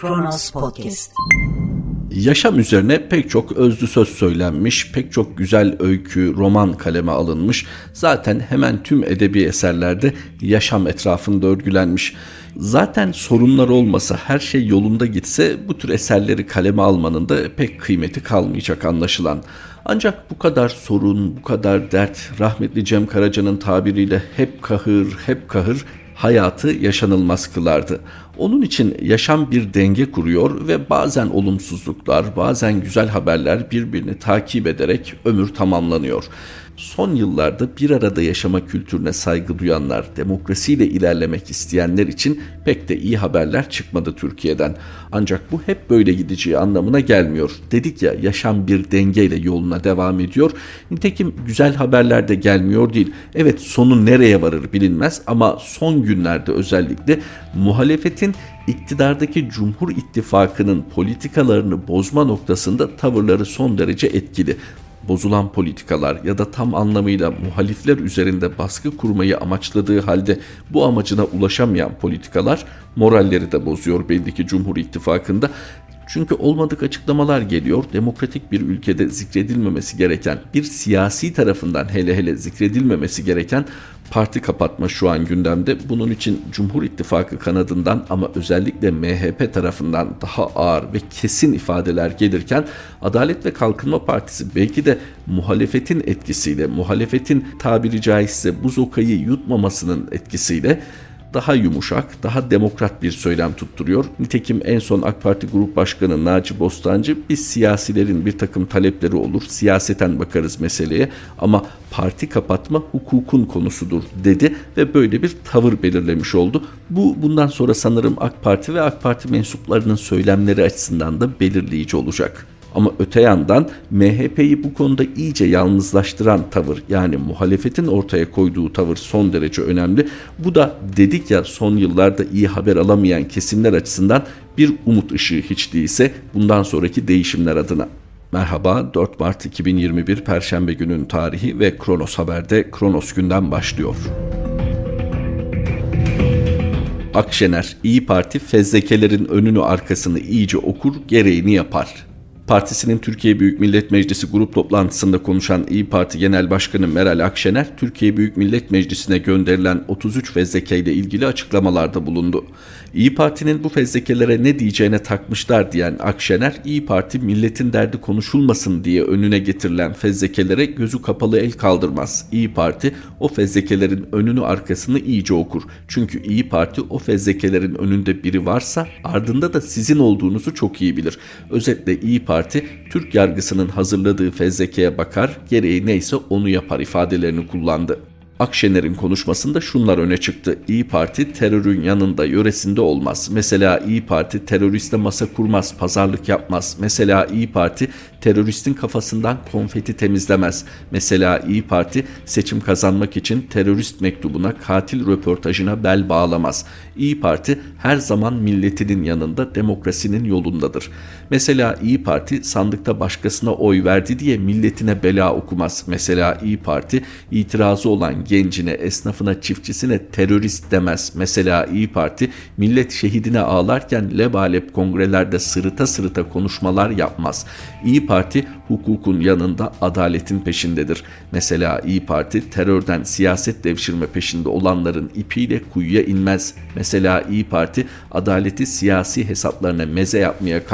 Kronos Podcast. Yaşam üzerine pek çok özlü söz söylenmiş, pek çok güzel öykü, roman kaleme alınmış. Zaten hemen tüm edebi eserlerde yaşam etrafında örgülenmiş. Zaten sorunlar olmasa, her şey yolunda gitse bu tür eserleri kaleme almanın da pek kıymeti kalmayacak anlaşılan. Ancak bu kadar sorun, bu kadar dert, rahmetli Cem Karaca'nın tabiriyle hep kahır, hep kahır hayatı yaşanılmaz kılardı. Onun için yaşam bir denge kuruyor ve bazen olumsuzluklar, bazen güzel haberler birbirini takip ederek ömür tamamlanıyor. Son yıllarda bir arada yaşama kültürüne saygı duyanlar, demokrasiyle ilerlemek isteyenler için pek de iyi haberler çıkmadı Türkiye'den. Ancak bu hep böyle gideceği anlamına gelmiyor. Dedik ya yaşam bir dengeyle yoluna devam ediyor. Nitekim güzel haberler de gelmiyor değil. Evet sonu nereye varır bilinmez ama son günlerde özellikle muhalefetin iktidardaki Cumhur İttifakı'nın politikalarını bozma noktasında tavırları son derece etkili bozulan politikalar ya da tam anlamıyla muhalifler üzerinde baskı kurmayı amaçladığı halde bu amacına ulaşamayan politikalar moralleri de bozuyor belli ki Cumhur İttifakı'nda. Çünkü olmadık açıklamalar geliyor. Demokratik bir ülkede zikredilmemesi gereken, bir siyasi tarafından hele hele zikredilmemesi gereken parti kapatma şu an gündemde. Bunun için Cumhur İttifakı kanadından ama özellikle MHP tarafından daha ağır ve kesin ifadeler gelirken Adalet ve Kalkınma Partisi belki de muhalefetin etkisiyle, muhalefetin tabiri caizse bu zokayı yutmamasının etkisiyle daha yumuşak, daha demokrat bir söylem tutturuyor. Nitekim en son AK Parti Grup Başkanı Naci Bostancı biz siyasilerin bir takım talepleri olur, siyaseten bakarız meseleye ama parti kapatma hukukun konusudur dedi ve böyle bir tavır belirlemiş oldu. Bu bundan sonra sanırım AK Parti ve AK Parti mensuplarının söylemleri açısından da belirleyici olacak. Ama öte yandan MHP'yi bu konuda iyice yalnızlaştıran tavır yani muhalefetin ortaya koyduğu tavır son derece önemli. Bu da dedik ya son yıllarda iyi haber alamayan kesimler açısından bir umut ışığı hiç değilse bundan sonraki değişimler adına. Merhaba 4 Mart 2021 Perşembe günün tarihi ve Kronos Haber'de Kronos günden başlıyor. Akşener, İyi Parti fezlekelerin önünü arkasını iyice okur, gereğini yapar. Partisi'nin Türkiye Büyük Millet Meclisi grup toplantısında konuşan İyi Parti Genel Başkanı Meral Akşener, Türkiye Büyük Millet Meclisi'ne gönderilen 33 fezleke ile ilgili açıklamalarda bulundu. İyi Parti'nin bu fezlekelere ne diyeceğine takmışlar diyen Akşener, İyi Parti milletin derdi konuşulmasın diye önüne getirilen fezlekelere gözü kapalı el kaldırmaz. İyi Parti o fezlekelerin önünü arkasını iyice okur. Çünkü İyi Parti o fezlekelerin önünde biri varsa ardında da sizin olduğunuzu çok iyi bilir. Özetle İyi Parti Türk yargısının hazırladığı fezlekeye bakar, gereği neyse onu yapar ifadelerini kullandı. Akşener'in konuşmasında şunlar öne çıktı. İyi Parti terörün yanında yöresinde olmaz. Mesela İyi Parti teröriste masa kurmaz, pazarlık yapmaz. Mesela İyi Parti teröristin kafasından konfeti temizlemez. Mesela İyi Parti seçim kazanmak için terörist mektubuna, katil röportajına bel bağlamaz. İyi Parti her zaman milletinin yanında, demokrasinin yolundadır. Mesela İyi Parti sandıkta başkasına oy verdi diye milletine bela okumaz. Mesela İyi Parti itirazı olan gencine, esnafına, çiftçisine terörist demez. Mesela İyi Parti millet şehidine ağlarken lebalep kongrelerde sırıta sırıta konuşmalar yapmaz. İyi Parti hukukun yanında adaletin peşindedir. Mesela İyi Parti terörden siyaset devşirme peşinde olanların ipiyle kuyuya inmez. Mesela İyi Parti adaleti siyasi hesaplarına meze yapmaya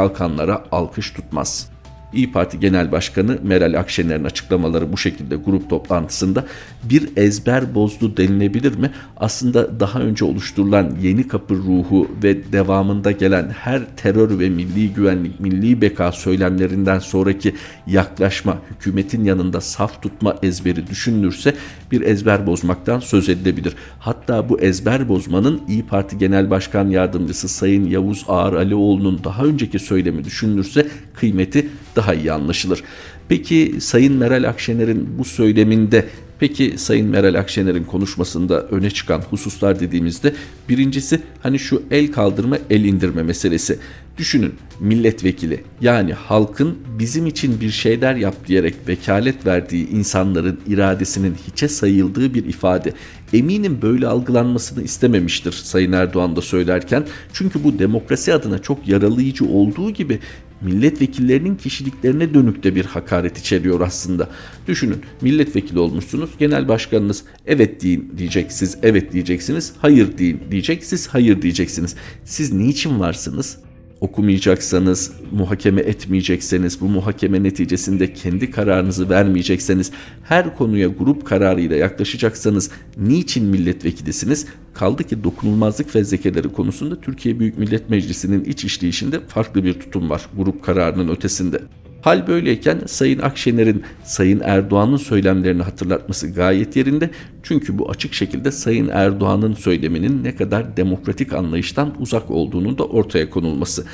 kalkanlara alkış tutmaz.'' İyi Parti Genel Başkanı Meral Akşener'in açıklamaları bu şekilde grup toplantısında bir ezber bozdu denilebilir mi? Aslında daha önce oluşturulan yeni kapı ruhu ve devamında gelen her terör ve milli güvenlik, milli beka söylemlerinden sonraki yaklaşma, hükümetin yanında saf tutma ezberi düşünülürse bir ezber bozmaktan söz edilebilir. Hatta bu ezber bozmanın İyi Parti Genel Başkan Yardımcısı Sayın Yavuz Ağar Alioğlu'nun daha önceki söylemi düşünülürse kıymeti daha iyi anlaşılır. Peki Sayın Meral Akşener'in bu söyleminde Peki Sayın Meral Akşener'in konuşmasında öne çıkan hususlar dediğimizde birincisi hani şu el kaldırma el indirme meselesi. Düşünün milletvekili yani halkın bizim için bir şeyler yap diyerek vekalet verdiği insanların iradesinin hiçe sayıldığı bir ifade. Eminim böyle algılanmasını istememiştir Sayın Erdoğan da söylerken. Çünkü bu demokrasi adına çok yaralayıcı olduğu gibi milletvekillerinin kişiliklerine dönük de bir hakaret içeriyor aslında. Düşünün milletvekili olmuşsunuz genel başkanınız evet deyin diyecek siz evet diyeceksiniz hayır deyin diyecek siz hayır diyeceksiniz. Siz niçin varsınız? Okumayacaksanız, muhakeme etmeyecekseniz, bu muhakeme neticesinde kendi kararınızı vermeyecekseniz, her konuya grup kararıyla yaklaşacaksanız niçin milletvekilisiniz? Kaldı ki dokunulmazlık fezlekeleri konusunda Türkiye Büyük Millet Meclisi'nin iç işleyişinde farklı bir tutum var grup kararının ötesinde. Hal böyleyken Sayın Akşener'in Sayın Erdoğan'ın söylemlerini hatırlatması gayet yerinde. Çünkü bu açık şekilde Sayın Erdoğan'ın söyleminin ne kadar demokratik anlayıştan uzak olduğunu da ortaya konulması.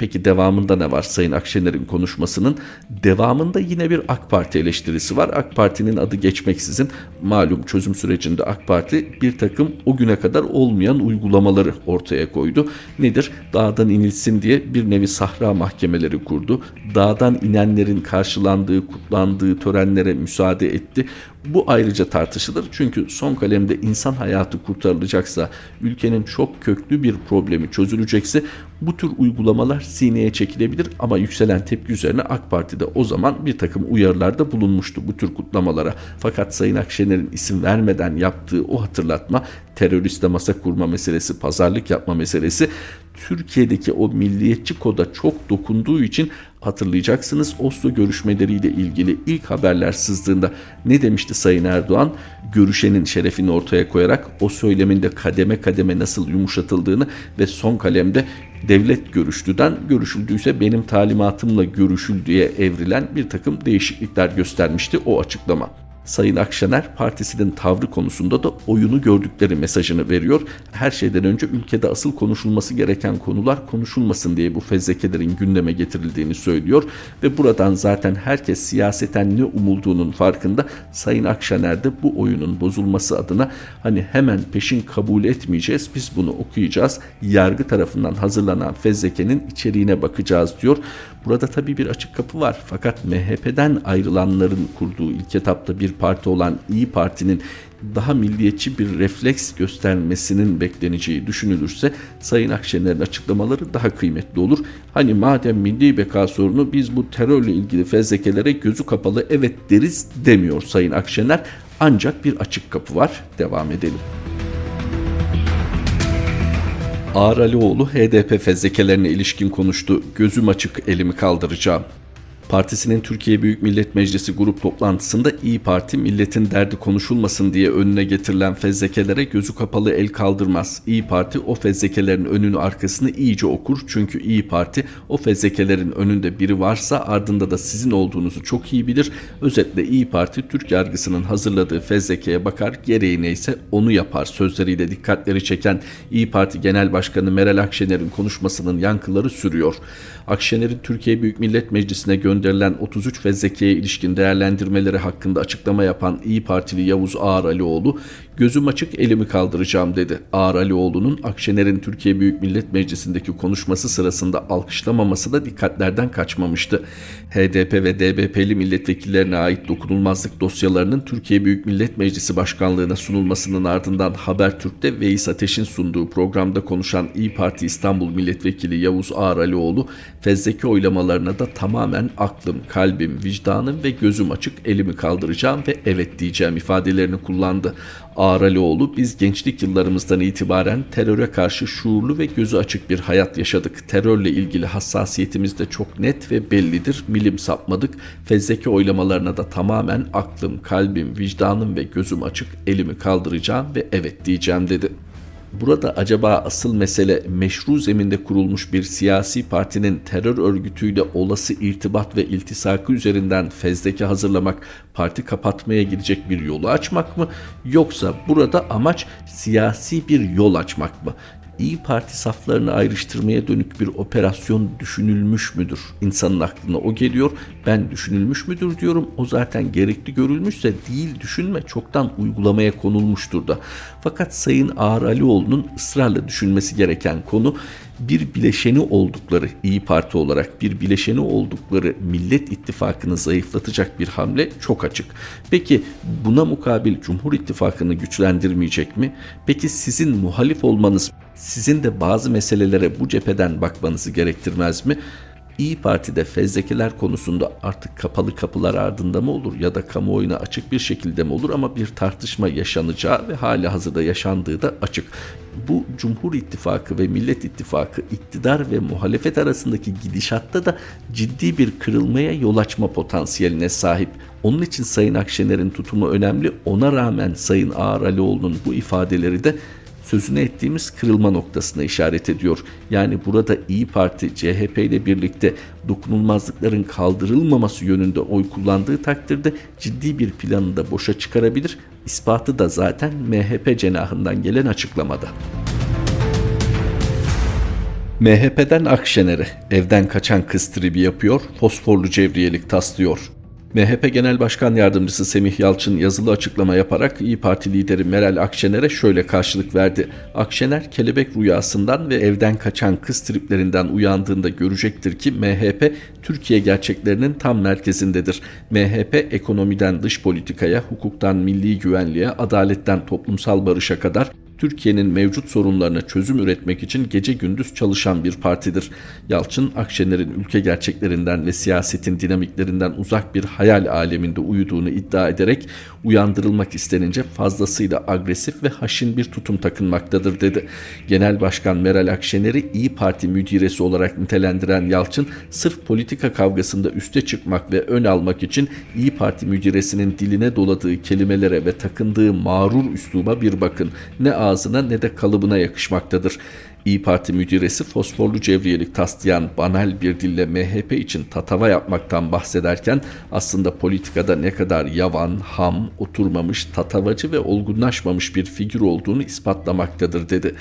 Peki devamında ne var Sayın Akşener'in konuşmasının? Devamında yine bir AK Parti eleştirisi var. AK Parti'nin adı geçmeksizin malum çözüm sürecinde AK Parti bir takım o güne kadar olmayan uygulamaları ortaya koydu. Nedir? Dağdan inilsin diye bir nevi sahra mahkemeleri kurdu. Dağdan inenlerin karşılandığı, kutlandığı törenlere müsaade etti. Bu ayrıca tartışılır çünkü son kalemde insan hayatı kurtarılacaksa, ülkenin çok köklü bir problemi çözülecekse bu tür uygulamalar sineye çekilebilir ama yükselen tepki üzerine AK Parti de o zaman bir takım uyarılarda bulunmuştu bu tür kutlamalara. Fakat Sayın Akşener'in isim vermeden yaptığı o hatırlatma teröriste masa kurma meselesi, pazarlık yapma meselesi Türkiye'deki o milliyetçi koda çok dokunduğu için hatırlayacaksınız Oslo görüşmeleriyle ilgili ilk haberler sızdığında ne demişti Sayın Erdoğan? Görüşenin şerefini ortaya koyarak o söyleminde kademe kademe nasıl yumuşatıldığını ve son kalemde devlet görüştüden görüşüldüyse benim talimatımla görüşüldüğe evrilen bir takım değişiklikler göstermişti o açıklama. Sayın Akşener partisinin tavrı konusunda da oyunu gördükleri mesajını veriyor. Her şeyden önce ülkede asıl konuşulması gereken konular konuşulmasın diye bu fezlekelerin gündeme getirildiğini söylüyor ve buradan zaten herkes siyaseten ne umulduğunun farkında. Sayın Akşener de bu oyunun bozulması adına hani hemen peşin kabul etmeyeceğiz. Biz bunu okuyacağız. Yargı tarafından hazırlanan fezlekenin içeriğine bakacağız diyor. Burada tabii bir açık kapı var. Fakat MHP'den ayrılanların kurduğu ilk etapta bir parti olan İyi Parti'nin daha milliyetçi bir refleks göstermesinin bekleneceği düşünülürse Sayın Akşener'in açıklamaları daha kıymetli olur. Hani madem milli beka sorunu biz bu terörle ilgili fezlekelere gözü kapalı evet deriz demiyor Sayın Akşener. Ancak bir açık kapı var. Devam edelim. Ağar Alioğlu HDP fezlekelerine ilişkin konuştu. Gözüm açık elimi kaldıracağım. Partisinin Türkiye Büyük Millet Meclisi grup toplantısında İyi Parti milletin derdi konuşulmasın diye önüne getirilen fezlekelere gözü kapalı el kaldırmaz. İyi Parti o fezlekelerin önünü arkasını iyice okur çünkü İyi Parti o fezlekelerin önünde biri varsa ardında da sizin olduğunuzu çok iyi bilir. Özetle İyi Parti Türk yargısının hazırladığı fezlekeye bakar gereği neyse onu yapar sözleriyle dikkatleri çeken İyi Parti Genel Başkanı Meral Akşener'in konuşmasının yankıları sürüyor. Akşener'in Türkiye Büyük Millet Meclisi'ne gönderilen 33 fezlekeye ilişkin değerlendirmeleri hakkında açıklama yapan İyi Partili Yavuz Ağar Alioğlu gözüm açık elimi kaldıracağım dedi. Ağar Alioğlu'nun Akşener'in Türkiye Büyük Millet Meclisi'ndeki konuşması sırasında alkışlamaması da dikkatlerden kaçmamıştı. HDP ve DBP'li milletvekillerine ait dokunulmazlık dosyalarının Türkiye Büyük Millet Meclisi Başkanlığı'na sunulmasının ardından Habertürk'te Veys Ateş'in sunduğu programda konuşan İyi Parti İstanbul Milletvekili Yavuz Ağar Alioğlu, fezleke oylamalarına da tamamen aklım, kalbim, vicdanım ve gözüm açık elimi kaldıracağım ve evet diyeceğim ifadelerini kullandı. Ağralioğlu biz gençlik yıllarımızdan itibaren teröre karşı şuurlu ve gözü açık bir hayat yaşadık. Terörle ilgili hassasiyetimiz de çok net ve bellidir. Milim sapmadık. Fezleke oylamalarına da tamamen aklım, kalbim, vicdanım ve gözüm açık elimi kaldıracağım ve evet diyeceğim dedi. Burada acaba asıl mesele meşru zeminde kurulmuş bir siyasi partinin terör örgütüyle olası irtibat ve iltisakı üzerinden fezleke hazırlamak, parti kapatmaya gidecek bir yolu açmak mı? Yoksa burada amaç siyasi bir yol açmak mı? İyi Parti saflarını ayrıştırmaya dönük bir operasyon düşünülmüş müdür? İnsanın aklına o geliyor. Ben düşünülmüş müdür diyorum. O zaten gerekli görülmüşse değil düşünme çoktan uygulamaya konulmuştur da. Fakat Sayın Ağar Alioğlu'nun ısrarla düşünmesi gereken konu bir bileşeni oldukları İyi Parti olarak bir bileşeni oldukları Millet İttifakı'nı zayıflatacak bir hamle çok açık. Peki buna mukabil Cumhur İttifakı'nı güçlendirmeyecek mi? Peki sizin muhalif olmanız sizin de bazı meselelere bu cepheden bakmanızı gerektirmez mi? İyi Parti'de fezlekeler konusunda artık kapalı kapılar ardında mı olur ya da kamuoyuna açık bir şekilde mi olur ama bir tartışma yaşanacağı ve hali hazırda yaşandığı da açık. Bu Cumhur İttifakı ve Millet İttifakı iktidar ve muhalefet arasındaki gidişatta da ciddi bir kırılmaya yol açma potansiyeline sahip. Onun için Sayın Akşener'in tutumu önemli. Ona rağmen Sayın Ağar bu ifadeleri de sözünü ettiğimiz kırılma noktasına işaret ediyor. Yani burada İyi Parti CHP ile birlikte dokunulmazlıkların kaldırılmaması yönünde oy kullandığı takdirde ciddi bir planı da boşa çıkarabilir. İspatı da zaten MHP cenahından gelen açıklamada. MHP'den Akşener'e evden kaçan kız tribi yapıyor, fosforlu cevriyelik taslıyor. MHP Genel Başkan Yardımcısı Semih Yalçın yazılı açıklama yaparak İyi Parti lideri Meral Akşener'e şöyle karşılık verdi. Akşener kelebek rüyasından ve evden kaçan kız triplerinden uyandığında görecektir ki MHP Türkiye gerçeklerinin tam merkezindedir. MHP ekonomiden dış politikaya, hukuktan milli güvenliğe, adaletten toplumsal barışa kadar Türkiye'nin mevcut sorunlarına çözüm üretmek için gece gündüz çalışan bir partidir. Yalçın, Akşener'in ülke gerçeklerinden ve siyasetin dinamiklerinden uzak bir hayal aleminde uyuduğunu iddia ederek uyandırılmak istenince fazlasıyla agresif ve haşin bir tutum takınmaktadır dedi. Genel Başkan Meral Akşener'i İyi Parti müdiresi olarak nitelendiren Yalçın, sırf politika kavgasında üste çıkmak ve ön almak için İyi Parti müdiresinin diline doladığı kelimelere ve takındığı mağrur üsluba bir bakın. Ne ağzına ne de kalıbına yakışmaktadır. İyi Parti müdiresi fosforlu cevriyelik taslayan banal bir dille MHP için tatava yapmaktan bahsederken aslında politikada ne kadar yavan, ham, oturmamış, tatavacı ve olgunlaşmamış bir figür olduğunu ispatlamaktadır dedi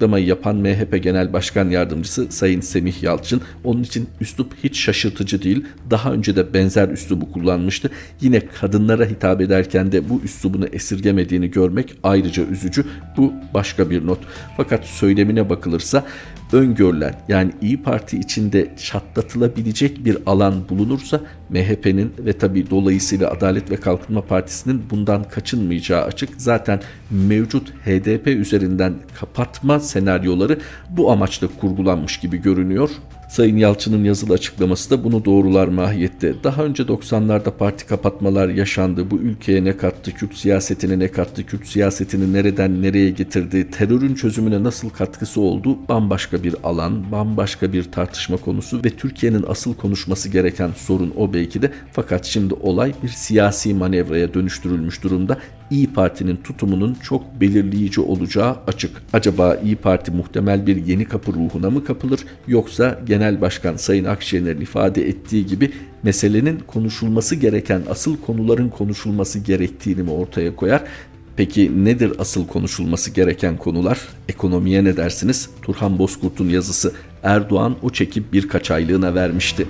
açıklamayı yapan MHP Genel Başkan Yardımcısı Sayın Semih Yalçın onun için üslup hiç şaşırtıcı değil. Daha önce de benzer üslubu kullanmıştı. Yine kadınlara hitap ederken de bu üslubunu esirgemediğini görmek ayrıca üzücü. Bu başka bir not. Fakat söylemine bakılırsa öngörülen yani İyi Parti içinde çatlatılabilecek bir alan bulunursa MHP'nin ve tabi dolayısıyla Adalet ve Kalkınma Partisi'nin bundan kaçınmayacağı açık. Zaten mevcut HDP üzerinden kapatma senaryoları bu amaçla kurgulanmış gibi görünüyor. Sayın Yalçın'ın yazılı açıklaması da bunu doğrular mahiyette. Daha önce 90'larda parti kapatmalar yaşandı. Bu ülkeye ne kattı, Kürt siyasetine ne kattı, Kürt siyasetini nereden nereye getirdi, terörün çözümüne nasıl katkısı oldu bambaşka bir alan, bambaşka bir tartışma konusu ve Türkiye'nin asıl konuşması gereken sorun o belki de. Fakat şimdi olay bir siyasi manevraya dönüştürülmüş durumda. İyi Parti'nin tutumunun çok belirleyici olacağı açık. Acaba İyi Parti muhtemel bir yeni kapı ruhuna mı kapılır yoksa Genel Başkan Sayın Akşener'in ifade ettiği gibi meselenin konuşulması gereken asıl konuların konuşulması gerektiğini mi ortaya koyar? Peki nedir asıl konuşulması gereken konular? Ekonomiye ne dersiniz? Turhan Bozkurt'un yazısı Erdoğan o çekip birkaç aylığına vermişti.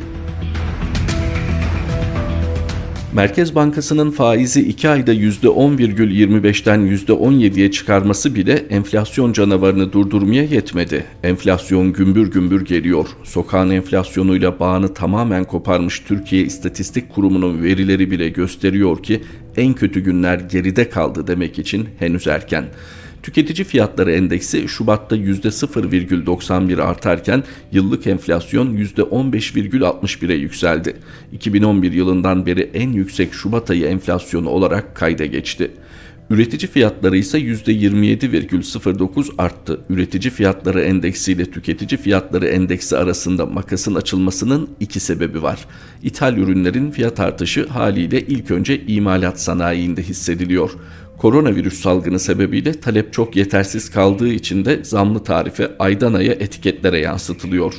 Merkez Bankası'nın faizi 2 ayda %10,25'ten %17'ye çıkarması bile enflasyon canavarını durdurmaya yetmedi. Enflasyon gümbür gümbür geliyor. Sokağın enflasyonuyla bağını tamamen koparmış Türkiye İstatistik Kurumu'nun verileri bile gösteriyor ki en kötü günler geride kaldı demek için henüz erken. Tüketici fiyatları endeksi Şubat'ta %0,91 artarken yıllık enflasyon %15,61'e yükseldi. 2011 yılından beri en yüksek Şubat ayı enflasyonu olarak kayda geçti. Üretici fiyatları ise %27,09 arttı. Üretici fiyatları endeksi ile tüketici fiyatları endeksi arasında makasın açılmasının iki sebebi var. İthal ürünlerin fiyat artışı haliyle ilk önce imalat sanayiinde hissediliyor. Koronavirüs salgını sebebiyle talep çok yetersiz kaldığı için de zamlı tarife aydan aya etiketlere yansıtılıyor.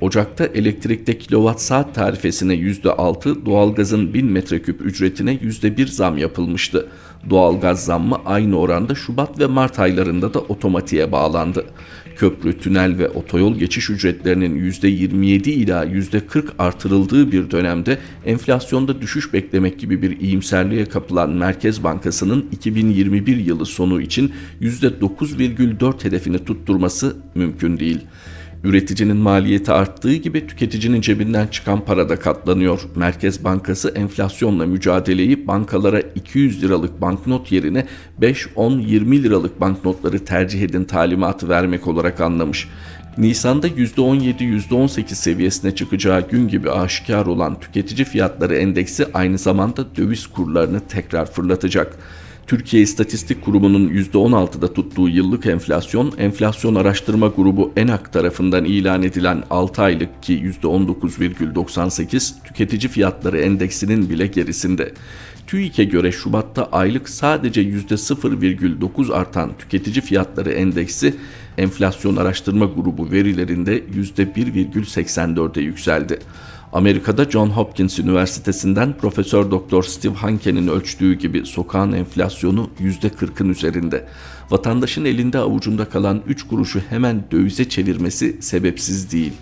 Ocak'ta elektrikte kilowatt saat tarifesine %6, doğalgazın 1000 metreküp ücretine %1 zam yapılmıştı. Doğalgaz zammı aynı oranda Şubat ve Mart aylarında da otomatiğe bağlandı. Köprü, tünel ve otoyol geçiş ücretlerinin %27 ila %40 artırıldığı bir dönemde enflasyonda düşüş beklemek gibi bir iyimserliğe kapılan Merkez Bankası'nın 2021 yılı sonu için %9,4 hedefini tutturması mümkün değil. Üreticinin maliyeti arttığı gibi tüketicinin cebinden çıkan para da katlanıyor. Merkez Bankası enflasyonla mücadeleyi bankalara 200 liralık banknot yerine 5, 10, 20 liralık banknotları tercih edin talimatı vermek olarak anlamış. Nisan'da %17-%18 seviyesine çıkacağı gün gibi aşikar olan tüketici fiyatları endeksi aynı zamanda döviz kurlarını tekrar fırlatacak. Türkiye İstatistik Kurumu'nun %16'da tuttuğu yıllık enflasyon, enflasyon araştırma grubu ENAK tarafından ilan edilen 6 aylık ki %19,98 tüketici fiyatları endeksinin bile gerisinde. TÜİK'e göre Şubat'ta aylık sadece %0,9 artan tüketici fiyatları endeksi enflasyon araştırma grubu verilerinde %1,84'e yükseldi. Amerika'da John Hopkins Üniversitesi'nden Profesör Doktor Steve Hanke'nin ölçtüğü gibi sokağın enflasyonu %40'ın üzerinde. Vatandaşın elinde avucunda kalan 3 kuruşu hemen dövize çevirmesi sebepsiz değil.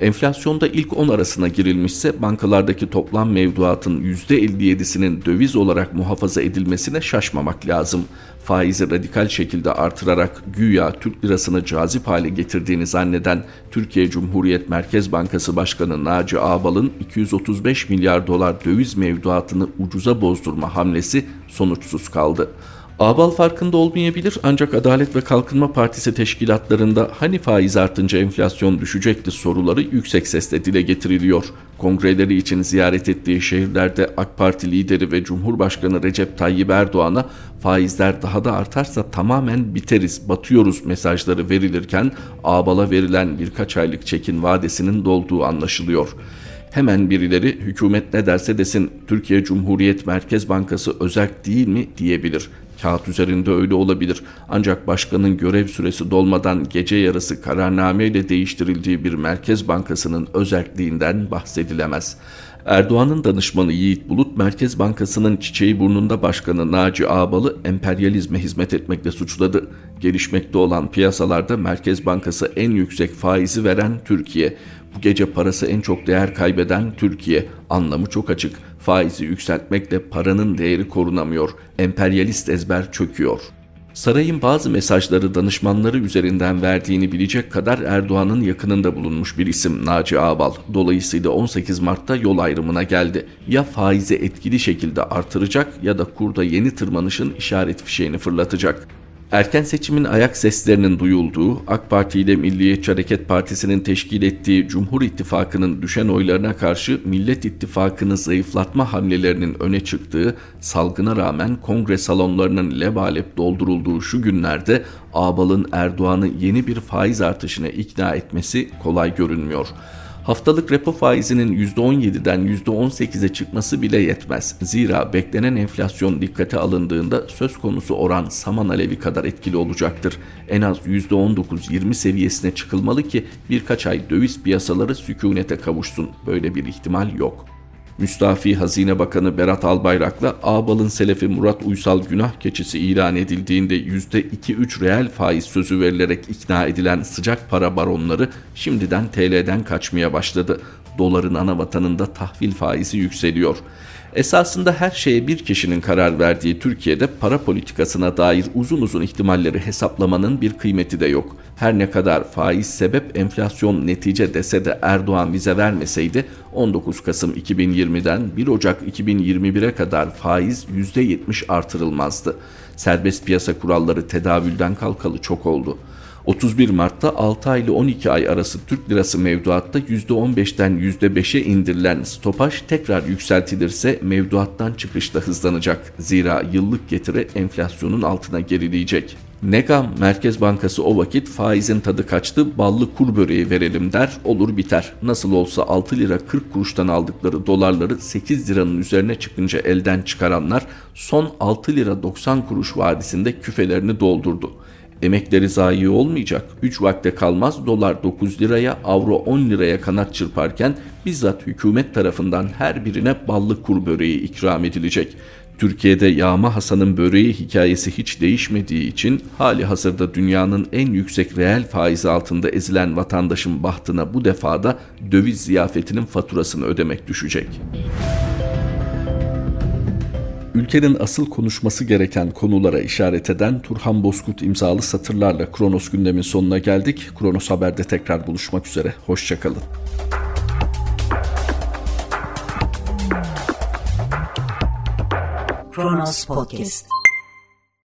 Enflasyonda ilk 10 arasına girilmişse bankalardaki toplam mevduatın %57'sinin döviz olarak muhafaza edilmesine şaşmamak lazım. Faizi radikal şekilde artırarak güya Türk lirasını cazip hale getirdiğini zanneden Türkiye Cumhuriyet Merkez Bankası Başkanı Naci Ağbal'ın 235 milyar dolar döviz mevduatını ucuza bozdurma hamlesi sonuçsuz kaldı. Ağbal farkında olmayabilir ancak Adalet ve Kalkınma Partisi teşkilatlarında hani faiz artınca enflasyon düşecekti soruları yüksek sesle dile getiriliyor. Kongreleri için ziyaret ettiği şehirlerde AK Parti lideri ve Cumhurbaşkanı Recep Tayyip Erdoğan'a faizler daha da artarsa tamamen biteriz, batıyoruz mesajları verilirken Ağbal'a verilen birkaç aylık çekin vadesinin dolduğu anlaşılıyor. Hemen birileri hükümet ne derse desin Türkiye Cumhuriyet Merkez Bankası özel değil mi diyebilir. Kağıt üzerinde öyle olabilir. Ancak başkanın görev süresi dolmadan gece yarısı kararnameyle değiştirildiği bir Merkez Bankası'nın özelliğinden bahsedilemez. Erdoğan'ın danışmanı Yiğit Bulut, Merkez Bankası'nın çiçeği burnunda başkanı Naci Ağbal'ı emperyalizme hizmet etmekle suçladı. Gelişmekte olan piyasalarda Merkez Bankası en yüksek faizi veren Türkiye. Bu gece parası en çok değer kaybeden Türkiye. Anlamı çok açık. Faizi yükseltmekle paranın değeri korunamıyor. Emperyalist ezber çöküyor. Sarayın bazı mesajları danışmanları üzerinden verdiğini bilecek kadar Erdoğan'ın yakınında bulunmuş bir isim Naci Ağbal. Dolayısıyla 18 Mart'ta yol ayrımına geldi. Ya faizi etkili şekilde artıracak ya da kurda yeni tırmanışın işaret fişeğini fırlatacak. Erken seçimin ayak seslerinin duyulduğu, AK Parti ile Milliyetçi Hareket Partisi'nin teşkil ettiği Cumhur İttifakı'nın düşen oylarına karşı Millet İttifakı'nı zayıflatma hamlelerinin öne çıktığı, salgına rağmen kongre salonlarının lebalep doldurulduğu şu günlerde Ağbal'ın Erdoğan'ı yeni bir faiz artışına ikna etmesi kolay görünmüyor. Haftalık repo faizinin %17'den %18'e çıkması bile yetmez. Zira beklenen enflasyon dikkate alındığında söz konusu oran saman alevi kadar etkili olacaktır. En az %19-20 seviyesine çıkılmalı ki birkaç ay döviz piyasaları sükunete kavuşsun. Böyle bir ihtimal yok.'' Müstafi Hazine Bakanı Berat Albayrak'la Ağbal'ın Selefi Murat Uysal günah keçisi ilan edildiğinde %2-3 reel faiz sözü verilerek ikna edilen sıcak para baronları şimdiden TL'den kaçmaya başladı. Doların ana vatanında tahvil faizi yükseliyor. Esasında her şeye bir kişinin karar verdiği Türkiye'de para politikasına dair uzun uzun ihtimalleri hesaplamanın bir kıymeti de yok. Her ne kadar faiz sebep enflasyon netice dese de Erdoğan vize vermeseydi 19 Kasım 2020'den 1 Ocak 2021'e kadar faiz %70 artırılmazdı. Serbest piyasa kuralları tedavülden kalkalı çok oldu. 31 Mart'ta 6 ay ile 12 ay arası Türk lirası mevduatta %15'ten %5'e indirilen stopaj tekrar yükseltilirse mevduattan çıkışta hızlanacak. Zira yıllık getiri enflasyonun altına gerileyecek. Negam Merkez Bankası o vakit faizin tadı kaçtı ballı kur böreği verelim der olur biter. Nasıl olsa 6 lira 40 kuruştan aldıkları dolarları 8 liranın üzerine çıkınca elden çıkaranlar son 6 lira 90 kuruş vadisinde küfelerini doldurdu. Emekleri zayi olmayacak. 3 vakte kalmaz dolar 9 liraya, avro 10 liraya kanat çırparken bizzat hükümet tarafından her birine ballı kur böreği ikram edilecek. Türkiye'de Yağma Hasan'ın böreği hikayesi hiç değişmediği için hali hazırda dünyanın en yüksek reel faizi altında ezilen vatandaşın bahtına bu defada döviz ziyafetinin faturasını ödemek düşecek. Ülkenin asıl konuşması gereken konulara işaret eden Turhan Bozkurt imzalı satırlarla Kronos gündemin sonuna geldik. Kronos Haber'de tekrar buluşmak üzere. Hoşçakalın. Kronos Podcast